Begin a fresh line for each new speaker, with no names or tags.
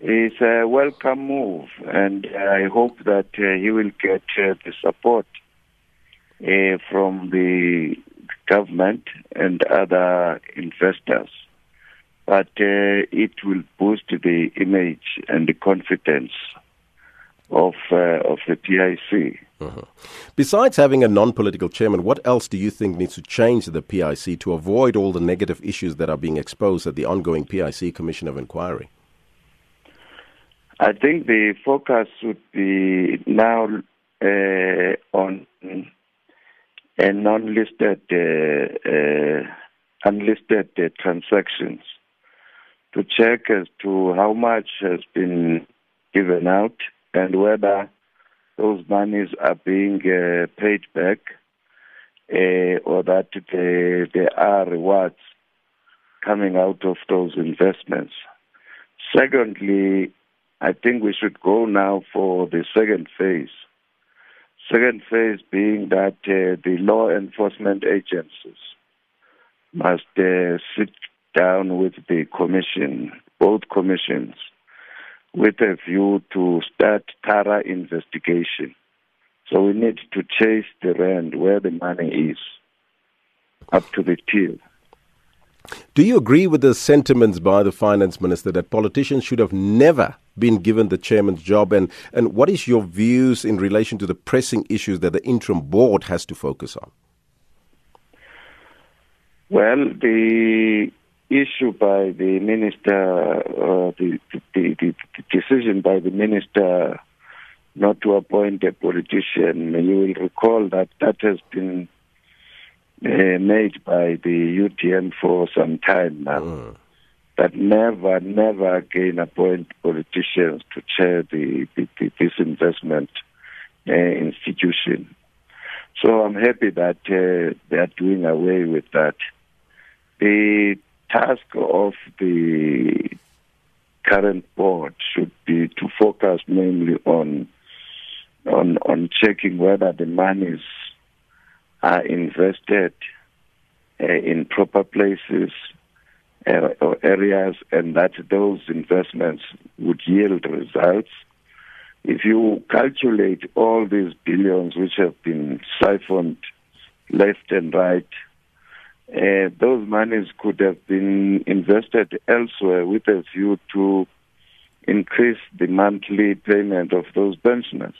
is a welcome move, and I hope that uh, he will get uh, the support uh, from the government and other investors. But it will boost the image and the confidence of uh, of the PIC.
Uh-huh. Besides having a non-political chairman, what else do you think needs to change the PIC to avoid all the negative issues that are being exposed at the ongoing PIC Commission of Inquiry?
I think the focus would be now uh, on a non-listed, uh, uh, unlisted uh, transactions to check as to how much has been given out and whether those monies are being uh, paid back uh, or that there are rewards coming out of those investments. Secondly, I think we should go now for the second phase. Second phase being that uh, the law enforcement agencies must uh, sit down with the commission, both commissions, with a view to start thorough investigation. So we need to chase the rand where the money is up to the till.
Do you agree with the sentiments by the finance minister that politicians should have never been given the chairman's job? And, and what is your views in relation to the pressing issues that the interim board has to focus on?
Well, the issue by the minister, uh, the, the, the, the, decision by the minister not to appoint a politician, you will recall that that has been uh, made by the UDM for some time now. Mm. That never, never again appoint politicians to chair the, the, the this investment uh, institution. So I'm happy that uh, they are doing away with that. The task of the current board should be to focus mainly on on on checking whether the monies are invested uh, in proper places areas and that those investments would yield results. If you calculate all these billions which have been siphoned left and right, uh, those monies could have been invested elsewhere with a view to increase the monthly payment of those pensioners.